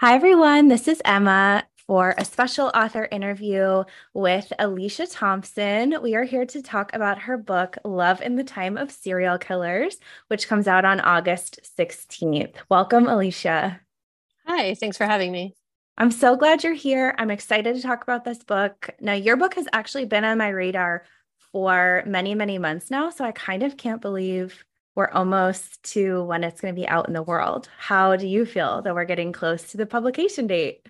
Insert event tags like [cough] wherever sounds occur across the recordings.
Hi, everyone. This is Emma for a special author interview with Alicia Thompson. We are here to talk about her book, Love in the Time of Serial Killers, which comes out on August 16th. Welcome, Alicia. Hi, thanks for having me. I'm so glad you're here. I'm excited to talk about this book. Now, your book has actually been on my radar for many, many months now. So I kind of can't believe we're almost to when it's going to be out in the world. How do you feel that we're getting close to the publication date?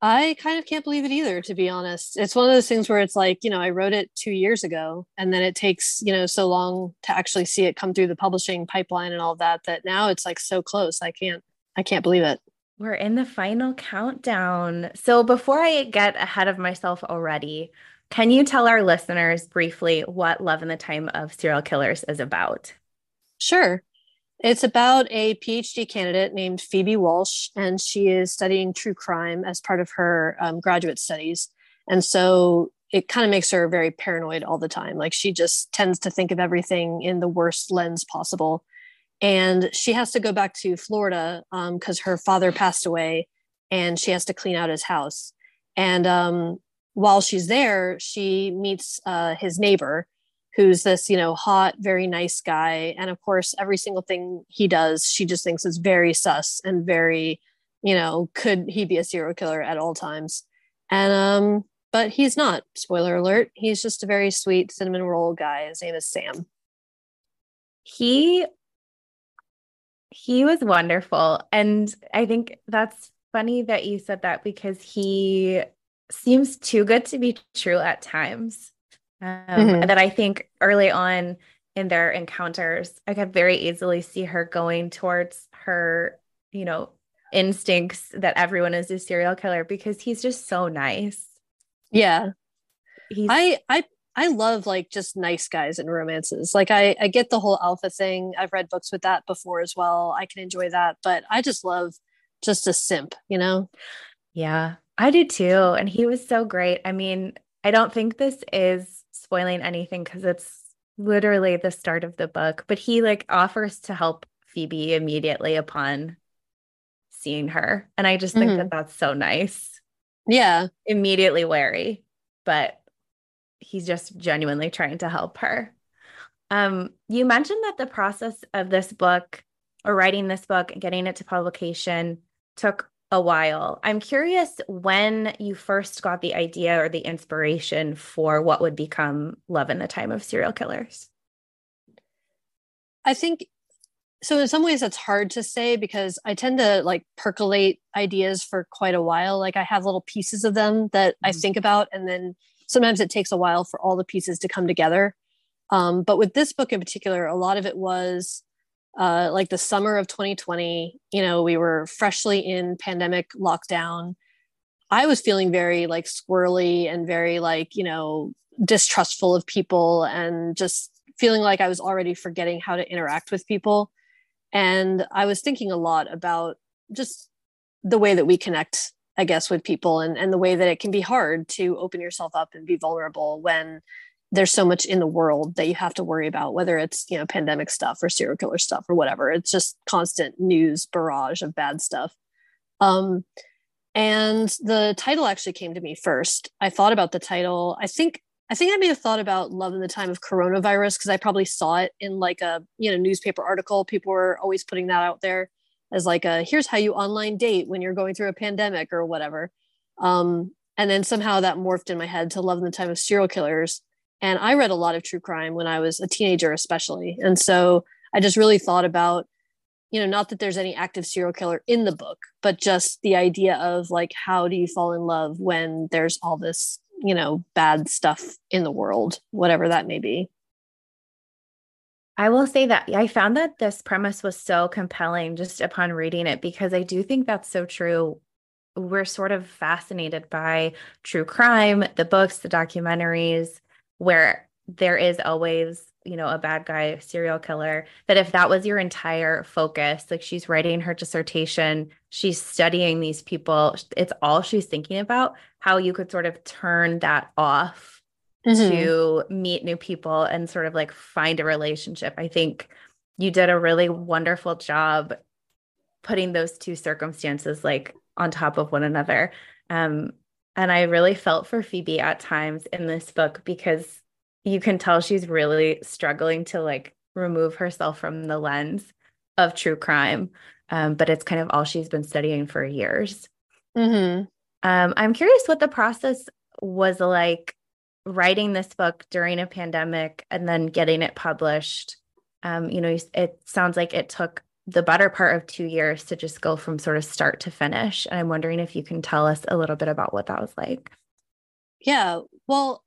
I kind of can't believe it either, to be honest. It's one of those things where it's like, you know, I wrote it two years ago, and then it takes, you know, so long to actually see it come through the publishing pipeline and all that, that now it's like so close. I can't, I can't believe it. We're in the final countdown. So before I get ahead of myself already, can you tell our listeners briefly what Love in the Time of Serial Killers is about? Sure. It's about a PhD candidate named Phoebe Walsh, and she is studying true crime as part of her um, graduate studies. And so it kind of makes her very paranoid all the time. Like she just tends to think of everything in the worst lens possible. And she has to go back to Florida because um, her father passed away and she has to clean out his house. And um, while she's there, she meets uh, his neighbor who's this you know hot very nice guy. And of course every single thing he does she just thinks is very sus and very you know could he be a serial killer at all times? And um but he's not spoiler alert he's just a very sweet cinnamon roll guy. His name is sam. He he was wonderful and i think that's funny that you said that because he seems too good to be true at times um, mm-hmm. that I think early on in their encounters, I could very easily see her going towards her, you know, instincts that everyone is a serial killer because he's just so nice. Yeah. He's I I I love like just nice guys and romances. Like I I get the whole alpha thing. I've read books with that before as well. I can enjoy that, but I just love just a simp, you know? Yeah. I do too. And he was so great. I mean, I don't think this is spoiling anything because it's literally the start of the book, but he like offers to help Phoebe immediately upon seeing her. And I just think mm-hmm. that that's so nice. Yeah. Immediately wary, but he's just genuinely trying to help her. Um, you mentioned that the process of this book or writing this book and getting it to publication took a while. I'm curious when you first got the idea or the inspiration for what would become Love in the Time of Serial Killers. I think so in some ways that's hard to say because I tend to like percolate ideas for quite a while. Like I have little pieces of them that mm-hmm. I think about and then sometimes it takes a while for all the pieces to come together. Um, but with this book in particular, a lot of it was uh, like the summer of 2020, you know, we were freshly in pandemic lockdown. I was feeling very like squirrely and very like, you know, distrustful of people and just feeling like I was already forgetting how to interact with people. And I was thinking a lot about just the way that we connect, I guess, with people and, and the way that it can be hard to open yourself up and be vulnerable when there's so much in the world that you have to worry about whether it's you know pandemic stuff or serial killer stuff or whatever. It's just constant news barrage of bad stuff. Um and the title actually came to me first. I thought about the title. I think i think i may have thought about love in the time of coronavirus because i probably saw it in like a you know newspaper article. People were always putting that out there as like a here's how you online date when you're going through a pandemic or whatever. Um and then somehow that morphed in my head to love in the time of serial killers. And I read a lot of true crime when I was a teenager, especially. And so I just really thought about you know not that there's any active serial killer in the book but just the idea of like how do you fall in love when there's all this you know bad stuff in the world whatever that may be I will say that I found that this premise was so compelling just upon reading it because I do think that's so true. We're sort of fascinated by true crime, the books, the documentaries, where there is always, you know, a bad guy serial killer. That if that was your entire focus, like she's writing her dissertation, she's studying these people, it's all she's thinking about, how you could sort of turn that off mm-hmm. to meet new people and sort of like find a relationship. I think you did a really wonderful job putting those two circumstances like on top of one another. Um, and I really felt for Phoebe at times in this book because you can tell she's really struggling to like remove herself from the lens of true crime. Um, but it's kind of all she's been studying for years. Mm-hmm. Um, I'm curious what the process was like writing this book during a pandemic and then getting it published um, you know it sounds like it took the better part of two years to just go from sort of start to finish. And i'm wondering if you can tell us a little bit about what that was like. Yeah well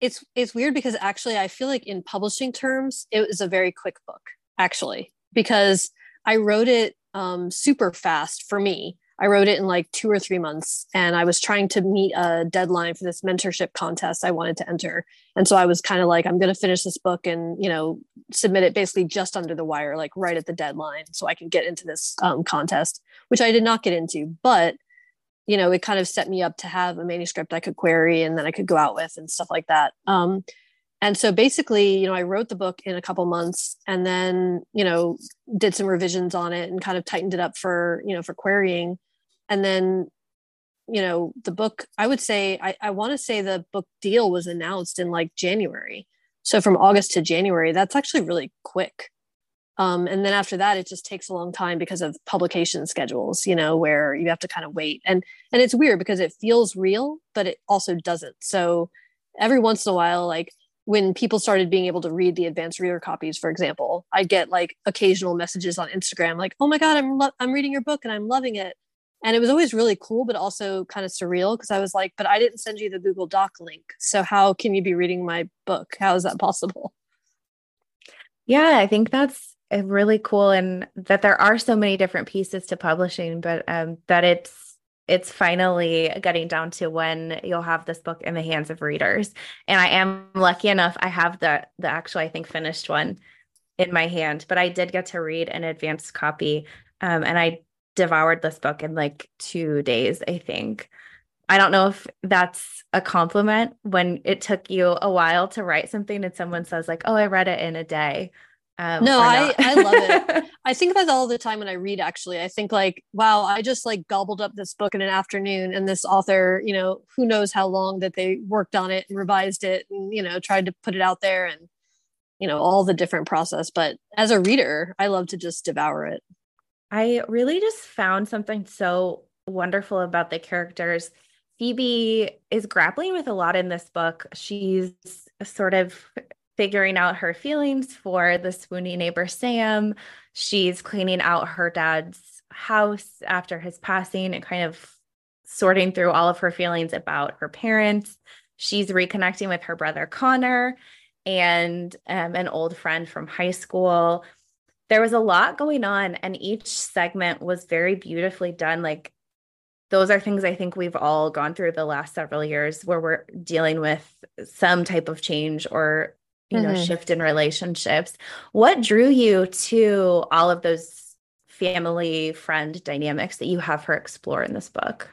it's it's weird because actually i feel like in publishing terms it was a very quick book actually because i wrote it um, super fast for me I wrote it in like two or three months and I was trying to meet a deadline for this mentorship contest I wanted to enter. And so I was kind of like, I'm going to finish this book and, you know, submit it basically just under the wire, like right at the deadline so I can get into this um, contest, which I did not get into. But, you know, it kind of set me up to have a manuscript I could query and then I could go out with and stuff like that. Um, and so basically you know i wrote the book in a couple months and then you know did some revisions on it and kind of tightened it up for you know for querying and then you know the book i would say i, I want to say the book deal was announced in like january. So from august to january that's actually really quick. Um, and then after that it just takes a long time because of publication schedules you know where you have to kind of wait. And and it's weird because it feels real but it also doesn't. So every once in a while like when people started being able to read the advanced reader copies for example i get like occasional messages on instagram like oh my god i'm lo- i'm reading your book and i'm loving it and it was always really cool but also kind of surreal because i was like but i didn't send you the google doc link so how can you be reading my book? How is that possible? Yeah i think that's really cool and that there are so many different pieces to publishing but um, that it's it's finally getting down to when you'll have this book in the hands of readers. And i am lucky enough i have the the actual i think finished one in my hand but i did get to read an advanced copy um, and i devoured this book in like two days, I think. I don't know if that's a compliment when it took you a while to write something and someone says, like, oh, I read it in a day. Um, no, I, I love it. [laughs] I think about all the time when I read, actually. I think, like, wow, I just like gobbled up this book in an afternoon. And this author, you know, who knows how long that they worked on it and revised it and, you know, tried to put it out there and, you know, all the different process. But as a reader, I love to just devour it. I really just found something so wonderful about the characters. Phoebe is grappling with a lot in this book. She's sort of figuring out her feelings for the swoony neighbor Sam. She's cleaning out her dad's house after his passing and kind of sorting through all of her feelings about her parents. She's reconnecting with her brother Connor and um, an old friend from high school there was a lot going on and each segment was very beautifully done. Like those are things i think we've all gone through the last several years where we're dealing with some type of change or you mm-hmm. know shift in relationships. What drew you to all of those family friend dynamics that you have her explore in this book?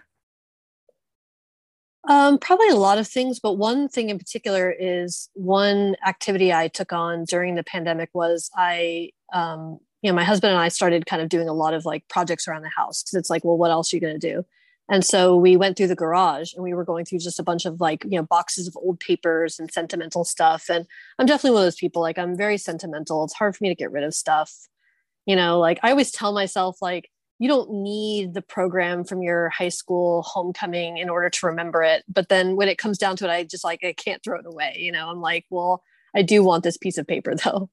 Um, probably a lot of things, but one thing in particular is one activity I took on during the pandemic was I, um, you know, my husband and I started kind of doing a lot of like projects around the house because it's like, well, what else are you going to do? And so we went through the garage and we were going through just a bunch of like, you know, boxes of old papers and sentimental stuff. And I'm definitely one of those people, like, I'm very sentimental. It's hard for me to get rid of stuff. You know, like I always tell myself, like, you don't need the program from your high school homecoming in order to remember it but then when it comes down to it i just like i can't throw it away you know i'm like well i do want this piece of paper [laughs] though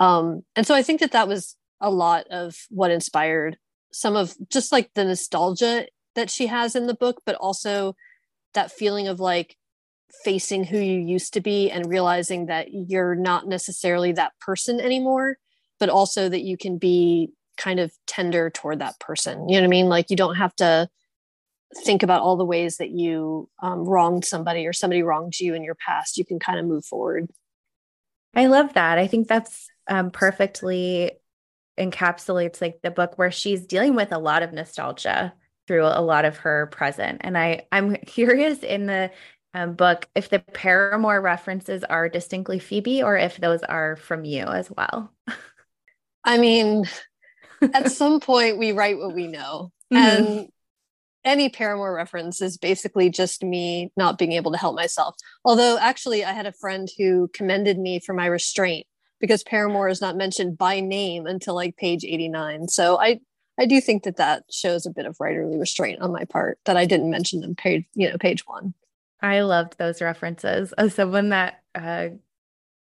um, and so i think that that was a lot of what inspired some of just like the nostalgia that she has in the book, but also that feeling of like facing who you used to be and realizing that you're not necessarily that person anymore, but also that you can be kind of tender toward that person. You know what I mean? Like you don't have to think about all the ways that you um, wronged somebody or somebody wronged you in your past. You can kind of move forward. I love that. I think that's um, perfectly encapsulates like the book where she's dealing with a lot of nostalgia through a lot of her present. And I I'm [laughs] curious in the um, book if the Paramore references are distinctly Phoebe or if those are from you as well. I mean, at [laughs] some point we write what we know. Mm-hmm. And any Paramore reference is basically just me not being able to help myself. Although, actually, I had a friend who commended me for my restraint because Paramore is not mentioned by name until like page 89. So I I do think that that shows a bit of writerly restraint on my part that I didn't mention them page you know page one. I loved those references as someone that uh,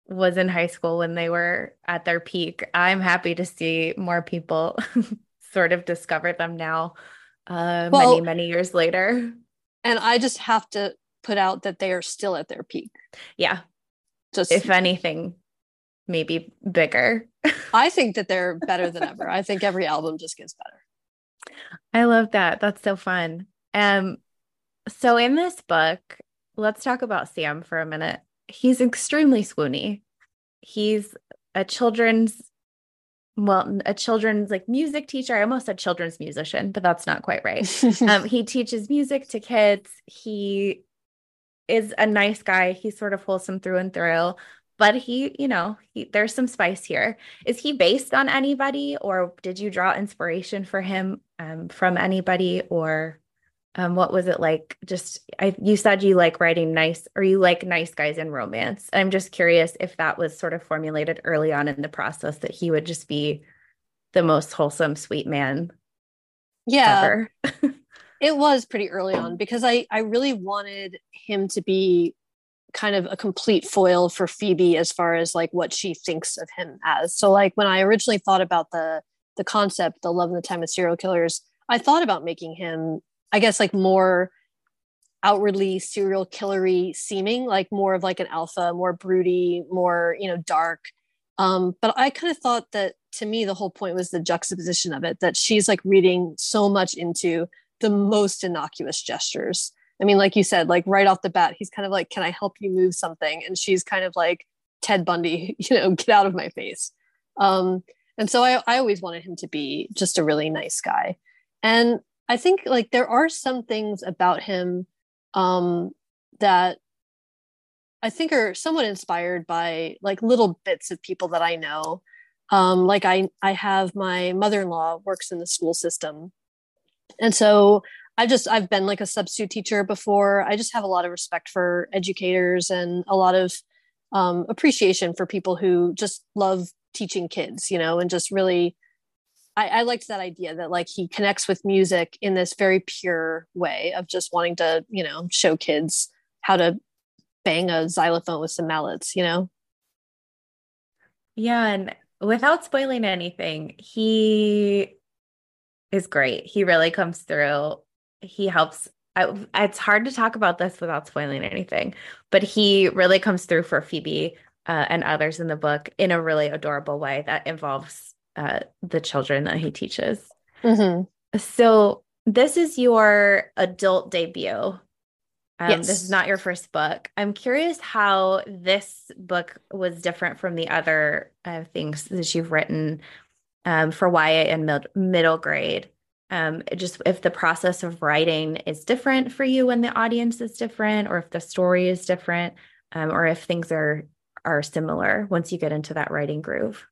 was in high school when they were at their peak. I'm happy to see more people [laughs] sort of discover them now, uh, well, many many years later. And I just have to put out that they are still at their peak. Yeah. Just if anything, maybe bigger. [laughs] I think that they're better than ever. I think every album just gets better. I love that. That's so fun. Um so in this book, let's talk about Sam for a minute. He's extremely swoony. He's a children's well, a children's like music teacher. I almost said children's musician, but that's not quite right. [laughs] um, he teaches music to kids. He is a nice guy. He's sort of wholesome through and through but he, you know, he, there's some spice here. Is he based on anybody, or did you draw inspiration for him um, from anybody, or um, what was it like? Just I, you said you like writing nice, or you like nice guys in romance. I'm just curious if that was sort of formulated early on in the process that he would just be the most wholesome, sweet man. Yeah, [laughs] it was pretty early on because I I really wanted him to be kind of a complete foil for Phoebe as far as like what she thinks of him as. So like when I originally thought about the the concept, the love and the time of serial killers, I thought about making him, I guess, like more outwardly serial killery seeming, like more of like an alpha, more broody, more you know dark. Um, but I kind of thought that to me the whole point was the juxtaposition of it that she's like reading so much into the most innocuous gestures I mean, like you said, like right off the bat, he's kind of like, Can I help you move something? And she's kind of like, Ted Bundy, [laughs] you know, get out of my face. Um, and so I, I always wanted him to be just a really nice guy. And I think like there are some things about him um, that I think are somewhat inspired by like little bits of people that I know. Um, like I, I have my mother-in-law works in the school system. And so I've just I've been like a substitute teacher before. I just have a lot of respect for educators and a lot of um, appreciation for people who just love teaching kids, you know, and just really I, I liked that idea that like he connects with music in this very pure way of just wanting to, you know, show kids how to bang a xylophone with some mallets, you know? Yeah. And without spoiling anything, he is great. He really comes through he helps I, it's hard to talk about this without spoiling anything, but he really comes through for Phoebe uh, and others in the book in a really adorable way that involves uh, the children that he teaches. Mm-hmm. So, this is your adult debut. Um, yes. This is not your first book. I'm curious how this book was different from the other uh, things that you've written um, for YA and mid- middle grade um, just if the process of writing is different for you when the audience is different or if the story is different um, or if things are are similar once you get into that writing groove.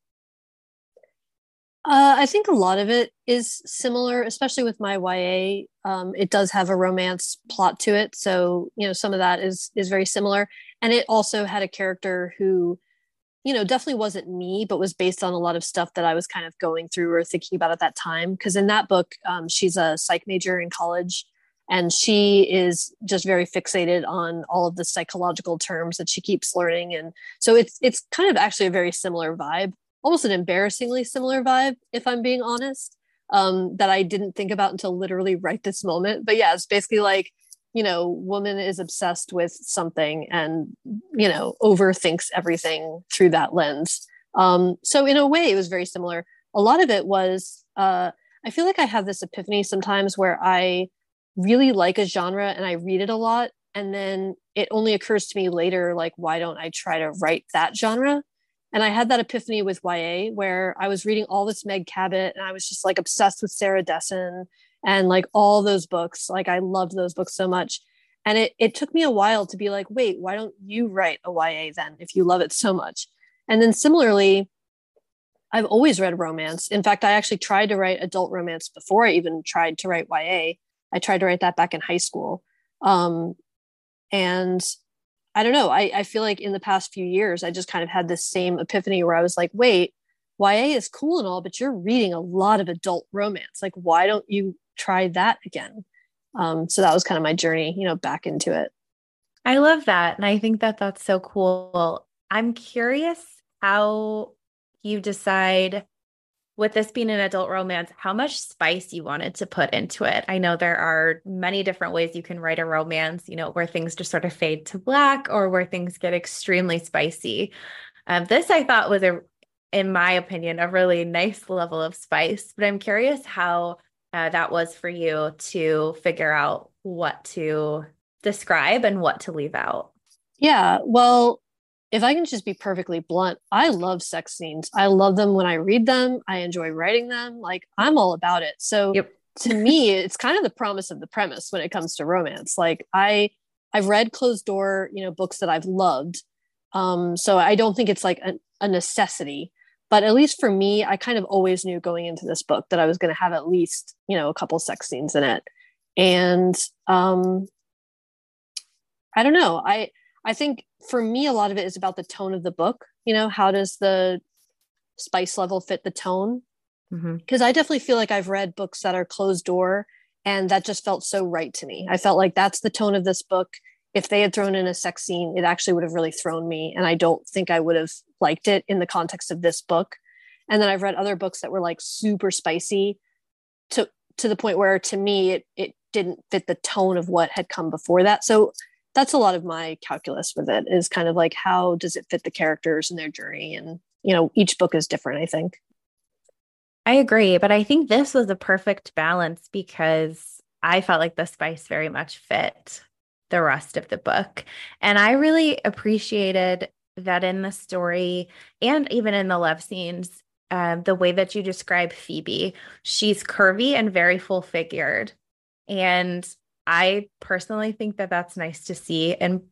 Uh, i think a lot of it is similar especially with my ya um, it does have a romance plot to it. So you know some of that is is very similar. And it also had a character who you know, definitely wasn't me, but was based on a lot of stuff that I was kind of going through or thinking about at that time. Because in that book, um, she's a psych major in college, and she is just very fixated on all of the psychological terms that she keeps learning. And so it's it's kind of actually a very similar vibe almost an embarrassingly similar vibe, if I'm being honest, um, that I didn't think about until literally right this moment. But yeah, it's basically like, you know, woman is obsessed with something and, you know, overthinks everything through that lens. Um, so in a way, it was very similar. A lot of it was, uh, I feel like I have this epiphany sometimes where I really like a genre and I read it a lot. And then it only occurs to me later, like, why don't I try to write that genre? And I had that epiphany with YA where I was reading all this Meg Cabot and I was just like obsessed with Sarah Dessen and like all those books. Like I loved those books so much. And it, it took me a while to be like, wait, why don't you write a YA then if you love it so much? And then similarly, I've always read romance. In fact, I actually tried to write adult romance before I even tried to write YA. I tried to write that back in high school. Um, and I don't know, I, I feel like in the past few years, I just kind of had this same epiphany where I was like, wait, YA is cool and all, but you're reading a lot of adult romance. Like, why don't you try that again? Um, so that was kind of my journey, you know, back into it. I love that. And I think that that's so cool. I'm curious how you decide with this being an adult romance, how much spice you wanted to put into it. I know there are many different ways you can write a romance, you know, where things just sort of fade to black or where things get extremely spicy. Um, this I thought was a, in my opinion, a really nice level of spice. But I'm curious how uh, that was for you to figure out what to describe and what to leave out. Yeah, well, if I can just be perfectly blunt, I love sex scenes. I love them when I read them. I enjoy writing them. Like I'm all about it. So yep. to me, it's kind of the promise of the premise when it comes to romance. Like I I've read closed door, you know, books that I've loved. Um, so I don't think it's like a, a necessity. But at least for me, I kind of always knew going into this book that I was going to have at least, you know, a couple sex scenes in it. And um, I don't know. I I think for me, a lot of it is about the tone of the book. You know, how does the spice level fit the tone? Because mm-hmm. I definitely feel like I've read books that are closed door and that just felt so right to me. I felt like that's the tone of this book. If they had thrown in a sex scene, it actually would have really thrown me. And I don't think I would have liked it in the context of this book. And then I've read other books that were like super spicy to to the point where to me it it didn't fit the tone of what had come before that. So that's a lot of my calculus with it is kind of like how does it fit the characters and their journey and you know each book is different i think i agree but i think this was a perfect balance because i felt like the spice very much fit the rest of the book and i really appreciated that in the story and even in the love scenes uh, the way that you describe phoebe she's curvy and very full figured and I personally think that that's nice to see in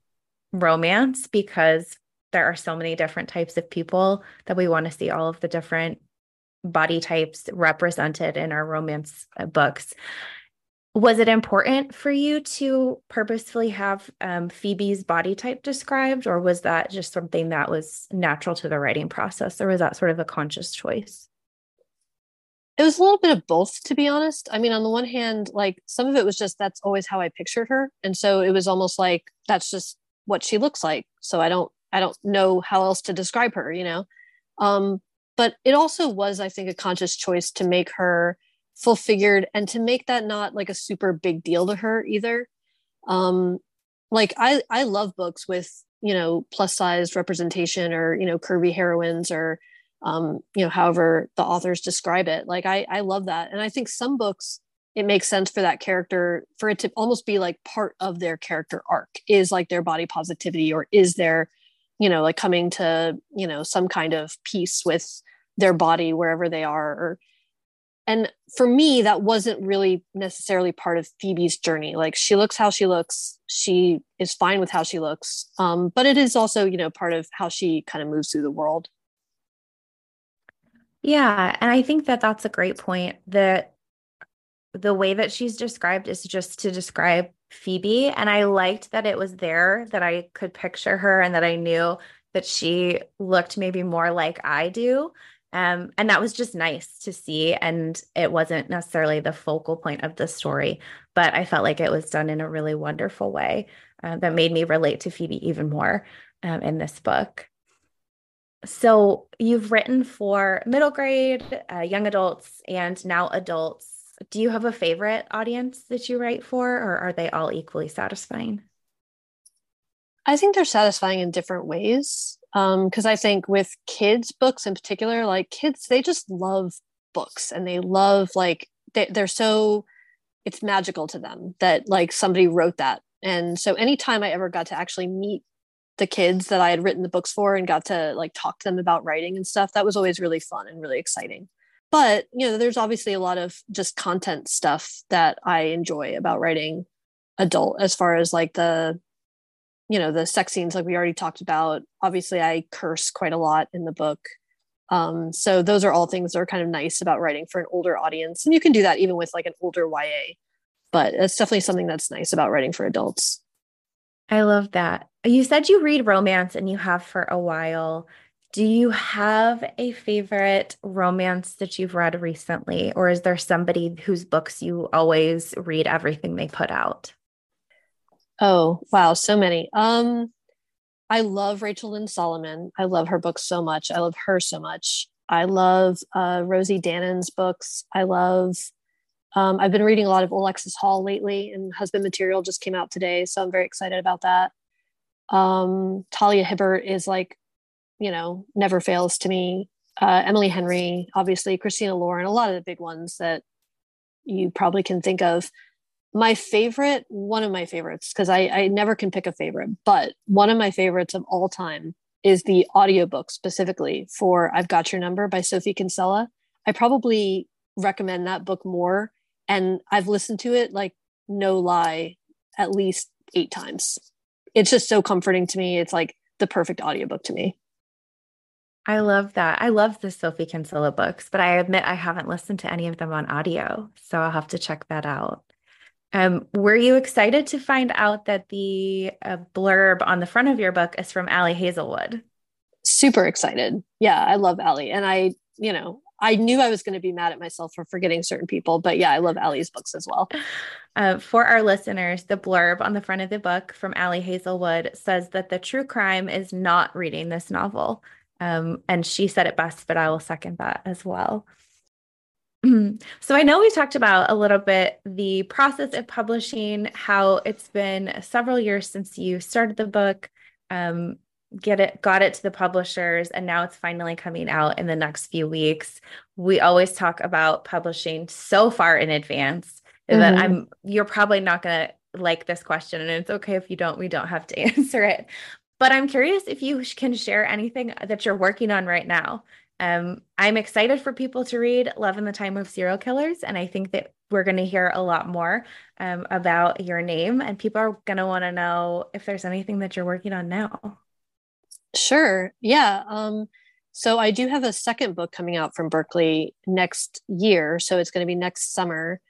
romance because there are so many different types of people that we want to see all of the different body types represented in our romance uh, books. Was it important for you to purposefully have um, Phoebe's body type described, or was that just something that was natural to the writing process, or was that sort of a conscious choice? it was a little bit of both to be honest. I mean on the one hand like some of it was just that's always how i pictured her. And so it was almost like that's just what she looks like. So i don't i don't know how else to describe her you know? Um but it also was i think a conscious choice to make her full figured and to make that not like a super big deal to her either um like i i love books with you know plus size representation or you know curvy heroines or um, you know, however the authors describe it. Like I, I love that. And I think some books, it makes sense for that character, for it to almost be like part of their character arc is like their body positivity or is their, you know, like coming to, you know, some kind of peace with their body wherever they are. Or, and for me, that wasn't really necessarily part of Phoebe's journey. Like she looks how she looks, she is fine with how she looks. Um, but it is also, you know, part of how she kind of moves through the world. Yeah, and I think that that's a great point that the way that she's described is just to describe Phoebe and I liked that it was there that I could picture her and that I knew that she looked maybe more like I do. Um, and that was just nice to see. And it wasn't necessarily the focal point of the story, but I felt like it was done in a really wonderful way uh, that made me relate to Phoebe even more um, in this book. so you've written for middle grade, uh, young adults, and now adults. Do you have a favorite audience that you write for, or are they all equally satisfying? I think they're satisfying in different ways. Because um, I think with kids' books in particular, like kids, they just love books and they love, like, they, they're so, it's magical to them that, like, somebody wrote that. And so anytime I ever got to actually meet the kids that I had written the books for and got to like talk to them about writing and stuff, that was always really fun and really exciting. But, you know, there's obviously a lot of just content stuff that I enjoy about writing adult as far as like the you know the sex scenes like we already talked about obviously i curse quite a lot in the book. Um, so those are all things that are kind of nice about writing for an older audience. And you can do that even with like an older ya but it's definitely something that's nice about writing for adults. I love that. You said you read romance and you have for a while. Do you have a favorite romance that you've read recently or is there somebody whose books you always read everything they put out Oh, wow, so many. Um I love Rachel Lynn Solomon. I love her books so much. I love her so much. I love uh, Rosie Danan's books. I love um, I've been reading a lot of Alexis Hall lately, and Husband Material just came out today, so I'm very excited about that. Um, Talia Hibbert is like, you know, never fails to me. Uh, Emily Henry, obviously, Christina Lauren, a lot of the big ones that you probably can think of my favorite, one of my favorites, because I, I never can pick a favorite, but one of my favorites of all time is the audiobook specifically for I've Got Your Number by Sophie Kinsella. I probably recommend that book more. And I've listened to it like no lie at least eight times. It's just so comforting to me. It's like the perfect audiobook to me. I love that. I love the Sophie Kinsella books, but I admit I haven't listened to any of them on audio. So I'll have to check that out. Um, were you excited to find out that the uh, blurb on the front of your book is from Ali Hazelwood? Super excited. Yeah, I love Ali. And I, you know, I knew I was going to be mad at myself for forgetting certain people, but yeah, I love Ali's books as well. [laughs] Uh, for our listeners, the blurb on the front of the book from Ali Hazelwood says that the true crime is not reading this novel. Um, and she said it best, but I will second that as well. [clears throat] So I know we talked about a little bit the process of publishing, how it's been several years since you started the book, um, get it, got it to the publishers, and now it's finally coming out in the next few weeks. We always talk about publishing so far in advance mm-hmm. that I'm you're probably not gonna like this question, and it's okay if you don't. We don't have to [laughs] answer it. But I'm curious if you can share anything that you're working on right now um, I'm excited for people to read Love in the Time of Serial Killers. And I think that we're going to hear a lot more um, about your name. And people are going to want to know if there's anything that you're working on now. Sure. Yeah. Um, so I do have a second book coming out from Berkley next year. So it's going to be next summer.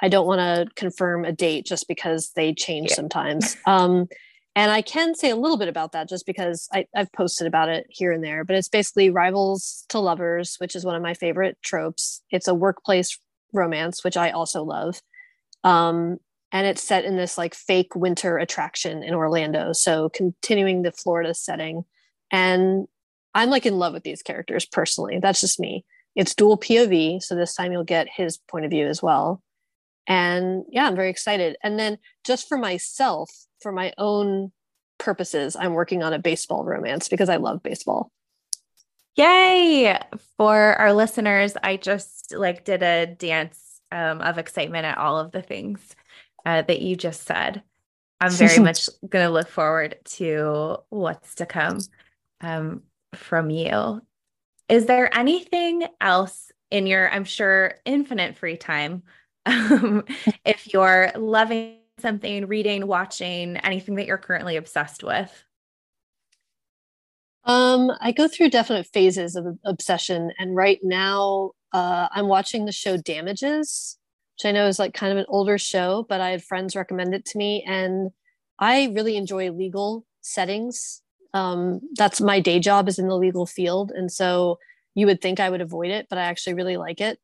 I don't want to confirm a date just because they change yeah. sometimes. Um, and I can say a little bit about that just because I, have posted about it here and there, but it's basically rivals to lovers, which is one of my favorite tropes. It's a workplace romance, which I also love. Um, and it's set in this like fake winter attraction in Orlando. So continuing the Florida setting. And I'm like in love with these characters personally. That's just me. It's dual POV. So this time you'll get his point of view as well. And yeah, I'm very excited. And then just for myself, for my own purposes, I'm working on a baseball romance because I love baseball. Yay! For our listeners, I just like did a dance um, of excitement at all of the things uh, that you just said. I'm very [laughs] much going to look forward to what's to come um, from you. Is there anything else in your, I'm sure, infinite free time? Um, [laughs] if you're loving something, reading, watching, anything that you're currently obsessed with? Um, I go through definite phases of obsession, and right now uh, I'm watching the show Damages, which I know is like kind of an older show, but I had friends recommend it to me, and I really enjoy legal settings. Um, that's my day job is in the legal field, and so you would think I would avoid it, but I actually really like it.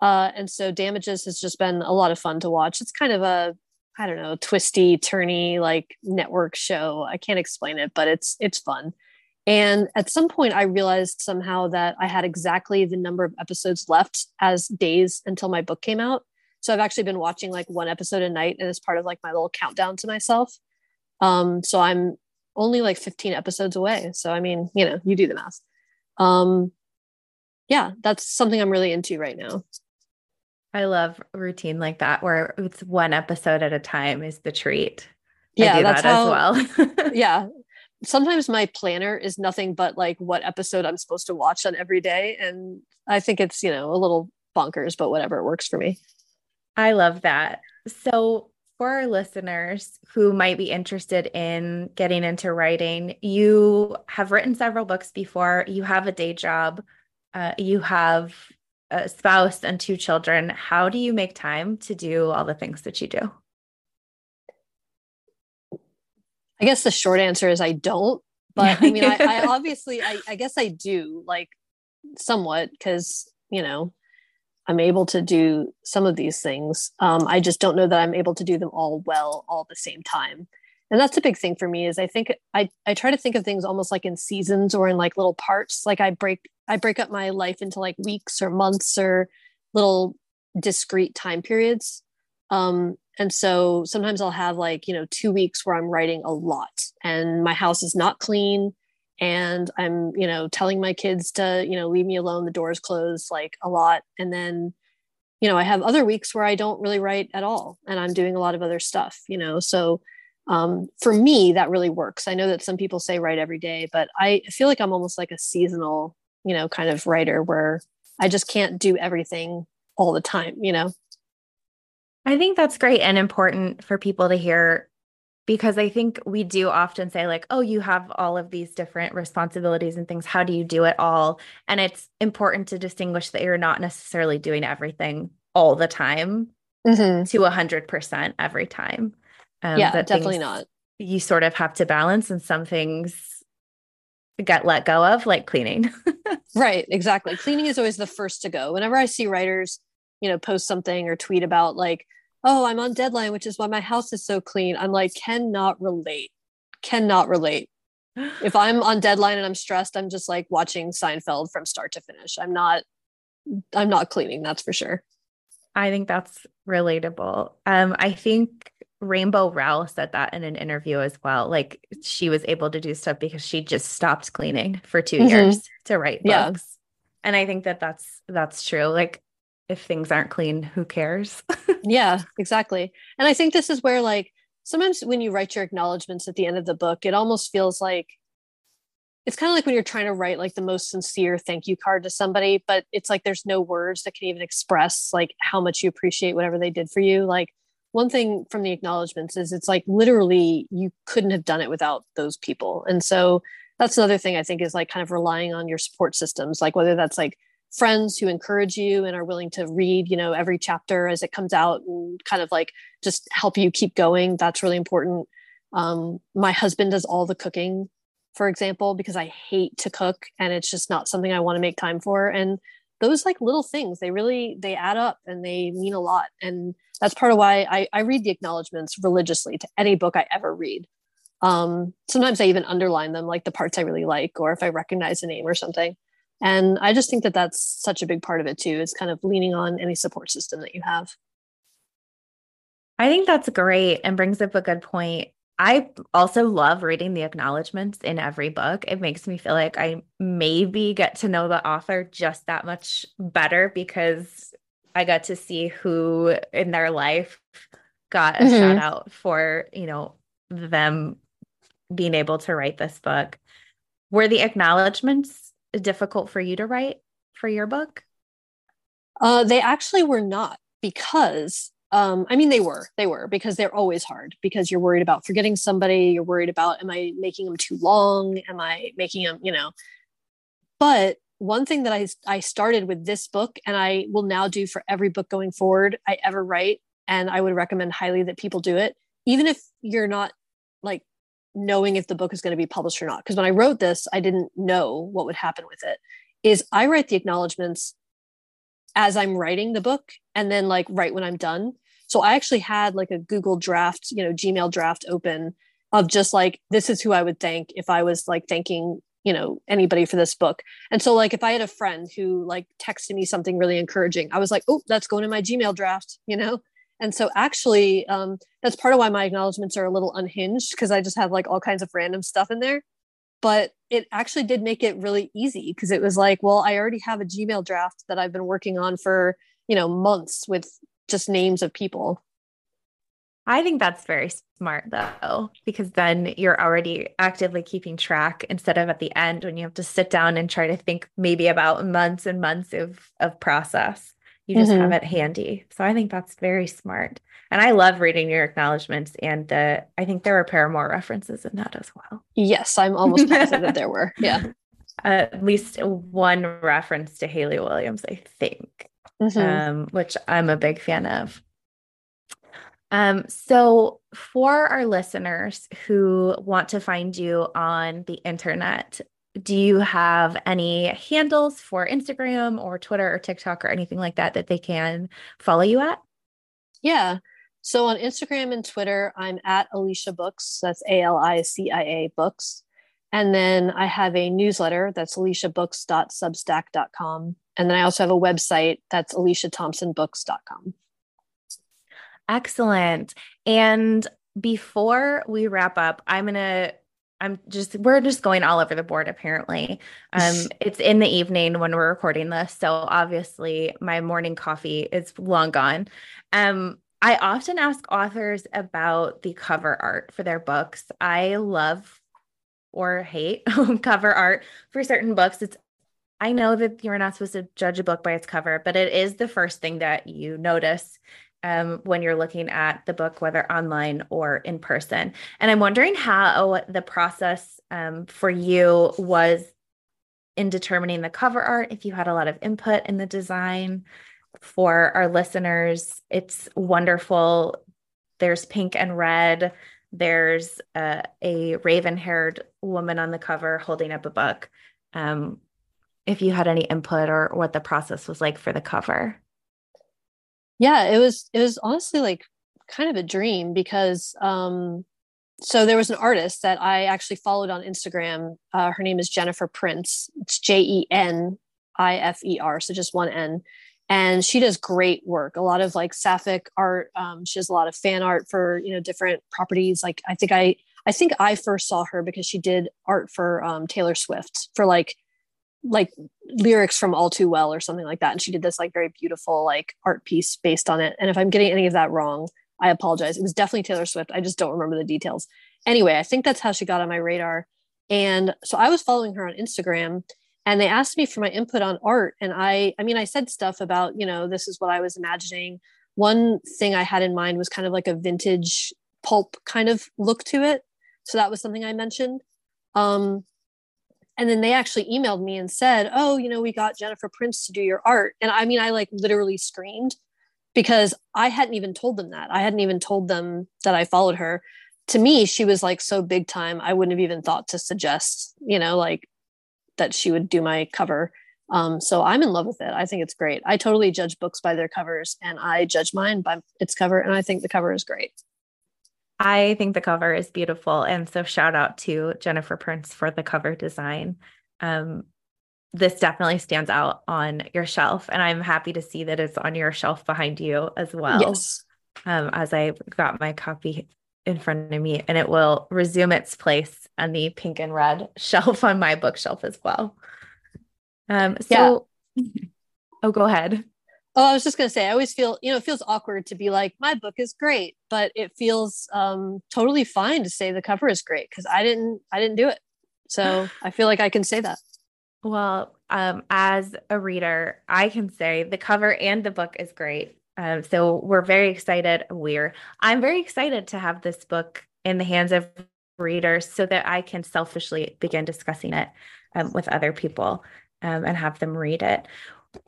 Uh, and so Damages has just been a lot of fun to watch. It's kind of a I don't know, twisty, turny like network show. I can't explain it, but it's it's fun. And at some point, I realized somehow that I had exactly the number of episodes left as days until my book came out. So I've actually been watching like one episode a night, and it's part of like my little countdown to myself. Um, so I'm only like 15 episodes away. So I mean, you know, you do the math. Um, yeah, that's something I'm really into right now. I love routine like that where it's one episode at a time is the treat. Yeah, that's that how, as well. [laughs] yeah. Sometimes my planner is nothing but like what episode I'm supposed to watch on every day. And I think it's, you know, a little bonkers, but whatever, it works for me. I love that. So, for our listeners who might be interested in getting into writing, you have written several books before, you have a day job, uh, you have a spouse and two children. How do you make time to do all the things that you do? I guess the short answer is I don't. But I mean, I, I [laughs] obviously, I, I guess I do like somewhat because, you know, I'm able to do some of these things. Um, I just don't know that I'm able to do them all well all at the same time. And that's a big thing for me is I think I, I try to think of things almost like in seasons or in like little parts. Like I break I break up my life into like weeks or months or little discrete time periods. Um, and so sometimes I'll have like, you know, two weeks where I'm writing a lot and my house is not clean and i'm you know telling my kids to you know leave me alone the doors closed like a lot. And then you know i have other weeks where i don't really write at all and i'm doing a lot of other stuff you know? So um, for me that really works. I know that some people say write every day but i feel like i'm almost like a seasonal you know kind of writer where i just can't do everything all the time you know i think that's great and important for people to hear because I think we do often say, like, oh, you have all of these different responsibilities and things. How do you do it all? And it's important to distinguish that you're not necessarily doing everything all the time mm-hmm. to 100% every time. Um, yeah, definitely not. You sort of have to balance, and some things get let go of, like cleaning. [laughs] right, exactly. Cleaning is always the first to go. Whenever I see writers, you know, post something or tweet about, like, oh, I'm on deadline, which is why my house is so clean. I'm like, cannot relate. Cannot relate. [gasps] If I'm on deadline and I'm stressed, I'm just like watching Seinfeld from start to finish. I'm not I'm not cleaning, that's for sure. I think that's relatable. Um, I think Rainbow Rowell said that in an interview as well. Like she was able to do stuff because she just stopped cleaning for 2 mm-hmm. years to write books. Yeah. And I think that that's that's true. Like if things aren't clean, who cares? [laughs] yeah, exactly. And I think this is where like sometimes when you write your acknowledgments at the end of the book, it almost feels like it's kind of like when you're trying to write like the most sincere thank you card to somebody, but it's like there's no words that can even express like how much you appreciate whatever they did for you. Like one thing from the acknowledgments is it's like literally you couldn't have done it without those people. And so that's another thing I think is like kind of relying on your support systems, like whether that's like friends who encourage you and are willing to read you know every chapter as it comes out and kind of like just help you keep going. That's really important. Um, my husband does all the cooking for example because i hate to cook and it's just not something i want to make time for. And those like little things they really they add up and they mean a lot. And that's part of why i, I read the acknowledgments religiously to any book i ever read. Um, sometimes i even underline them like the parts i really like or if i recognize a name or something. And i just think that that's such a big part of it too is kind of leaning on any support system that you have. I think that's great and brings up a good point i also love reading the acknowledgments in every book it makes me feel like i maybe get to know the author just that much better because i got to see who in their life got a mm-hmm. shout out for you know them being able to write this book were the acknowledgments difficult for you to write for your book? Uh, they actually were not because um, I mean, they were, they were because they're always hard because you're worried about forgetting somebody. You're worried about, am I making them too long? Am I making them, you know? But one thing that I, I started with this book and I will now do for every book going forward I ever write, and I would recommend highly that people do it, even if you're not like knowing if the book is going to be published or not. Because when I wrote this, I didn't know what would happen with it. Is I write the acknowledgments as I'm writing the book and then like right when I'm done. So I actually had like a Google draft, you know, Gmail draft open of just like this is who I would thank if I was like thanking you know anybody for this book. And so like if i had a friend who like texted me something really encouraging i was like oh that's going in my gmail draft you know? And so actually um, that's part of why my acknowledgments are a little unhinged because i just have like all kinds of random stuff in there but it actually did make it really easy because it was like well i already have a gmail draft that i've been working on for you know months with just names of people I think that's very smart though, because then you're already actively keeping track instead of at the end when you have to sit down and try to think maybe about months and months of, of process. You just mm-hmm. have it handy. So I think that's very smart. And I love reading your acknowledgments. And the, I think there were Paramore references in that as well. Yes, I'm [laughs] almost positive that there were. Yeah. Uh, at least one reference to Hayley Williams, I think, mm-hmm. um, which I'm a big fan of. Um, so, for our listeners who want to find you on the internet, do you have any handles for Instagram or Twitter or TikTok or anything like that that they can follow you at? Yeah. So on Instagram and Twitter, I'm at Alicia Books. That's A L I C I A Books. And then I have a newsletter that's aliciabooks.substack.com. And then I also have a website that's aliciathompsonbooks.com. Excellent. And before we wrap up, I'm going to I'm just we're just going all over the board apparently. Um it's in the evening when we're recording this, so obviously my morning coffee is long gone. Um I often ask authors about the cover art for their books. I love or hate [laughs] cover art for certain books. It's I know that you're not supposed to judge a book by its cover, but it is the first thing that you notice um, when you're looking at the book, whether online or in person. And I'm wondering how the process um, for you was in determining the cover art, if you had a lot of input in the design for our listeners. It's wonderful. There's pink and red. There's uh, a raven haired woman on the cover holding up a book. Um, if you had any input or what the process was like for the cover yeah it was it was honestly like kind of a dream because um so there was an artist that i actually followed on instagram. Uh, her name is jenifer prince. It's j-e-n-i-f-e-r so just one n. And she does great work. A lot of like sapphic art. Um, she does a lot of fan art for you know different properties. Like i think i i think i first saw her because she did art for um, taylor swift for like like lyrics from all too well or something like that and she did this like very beautiful like art piece based on it and if i'm getting any of that wrong i apologize. It was definitely taylor swift. I just don't remember the details. Anyway i think that's how she got on my radar and so i was following her on instagram and they asked me for my input on art and i i mean i said stuff about you know this is what i was imagining. One thing i had in mind was kind of like a vintage pulp kind of look to it so that was something i mentioned. Um and then they actually emailed me and said oh you know we got jenifer prince to do your art. And i mean i like literally screamed because i hadn't even told them that. I hadn't even told them that i followed her. To me she was like so big time i wouldn't have even thought to suggest you know like that she would do my cover. Um, so i'm in love with it. I think it's great. I totally judge books by their covers and i judge mine by its cover and i think the cover is great I think the cover is beautiful. And so shout out to Jenifer Prince for the cover design. Um, this definitely stands out on your shelf. And I'm happy to see that it's on your shelf behind you as well. Yes. Um, as I got my copy in front of me, and it will resume its place on the pink and red [laughs] shelf on my bookshelf as well. Um, so, yeah. [laughs] oh, go ahead. Oh, I was just going to say, I always feel, you know, it feels awkward to be like, my book is great, but it feels um, totally fine to say the cover is great because I didn't, I didn't do it. So I feel like I can say that. Well, um, as a reader, I can say the cover and the book is great. Um, so we're very excited. We're, I'm very excited to have this book in the hands of readers so that I can selfishly begin discussing it um, with other people um, and have them read it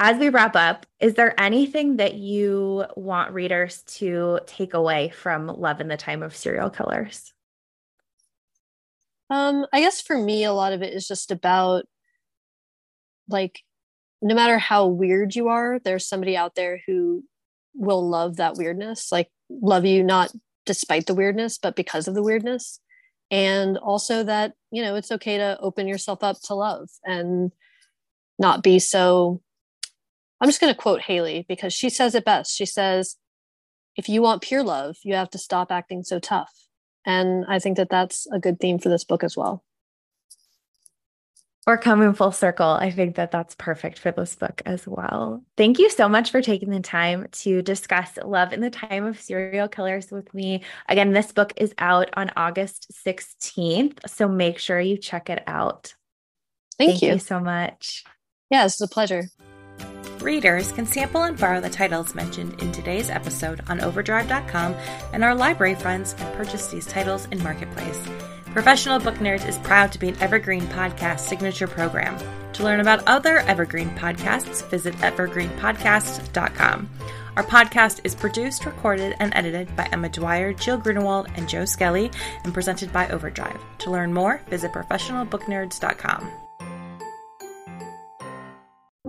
as we wrap up, is there anything that you want readers to take away from Love in the Time of Serial Killers? Um, I guess for me, a lot of it is just about like, no matter how weird you are, there's somebody out there who will love that weirdness, like, love you not despite the weirdness, but because of the weirdness. and also that you know it's okay to open yourself up to love and not be so i'm just going to quote hayley because she says it best she says if you want pure love you have to stop acting so tough and i think that that's a good theme for this book as well we're coming full circle. I think that that's perfect for this book as well. Thank you so much for taking the time to discuss Love in the Time of Serial Killers with me. Again, this book is out on August 16th, so make sure you check it out. Thank, Thank you. you so much. Yeah, this is a pleasure. Readers can sample and borrow the titles mentioned in today's episode on overdrive.com, and our library friends can purchase these titles in Marketplace. Professional Book Nerds is proud to be an Evergreen Podcast signature program. To learn about other Evergreen podcasts, visit evergreenpodcast.com. Our podcast is produced, recorded, and edited by Emma Dwyer, Jill Grunewald, and Joe Skelly, and presented by Overdrive. To learn more, visit professionalbooknerds.com.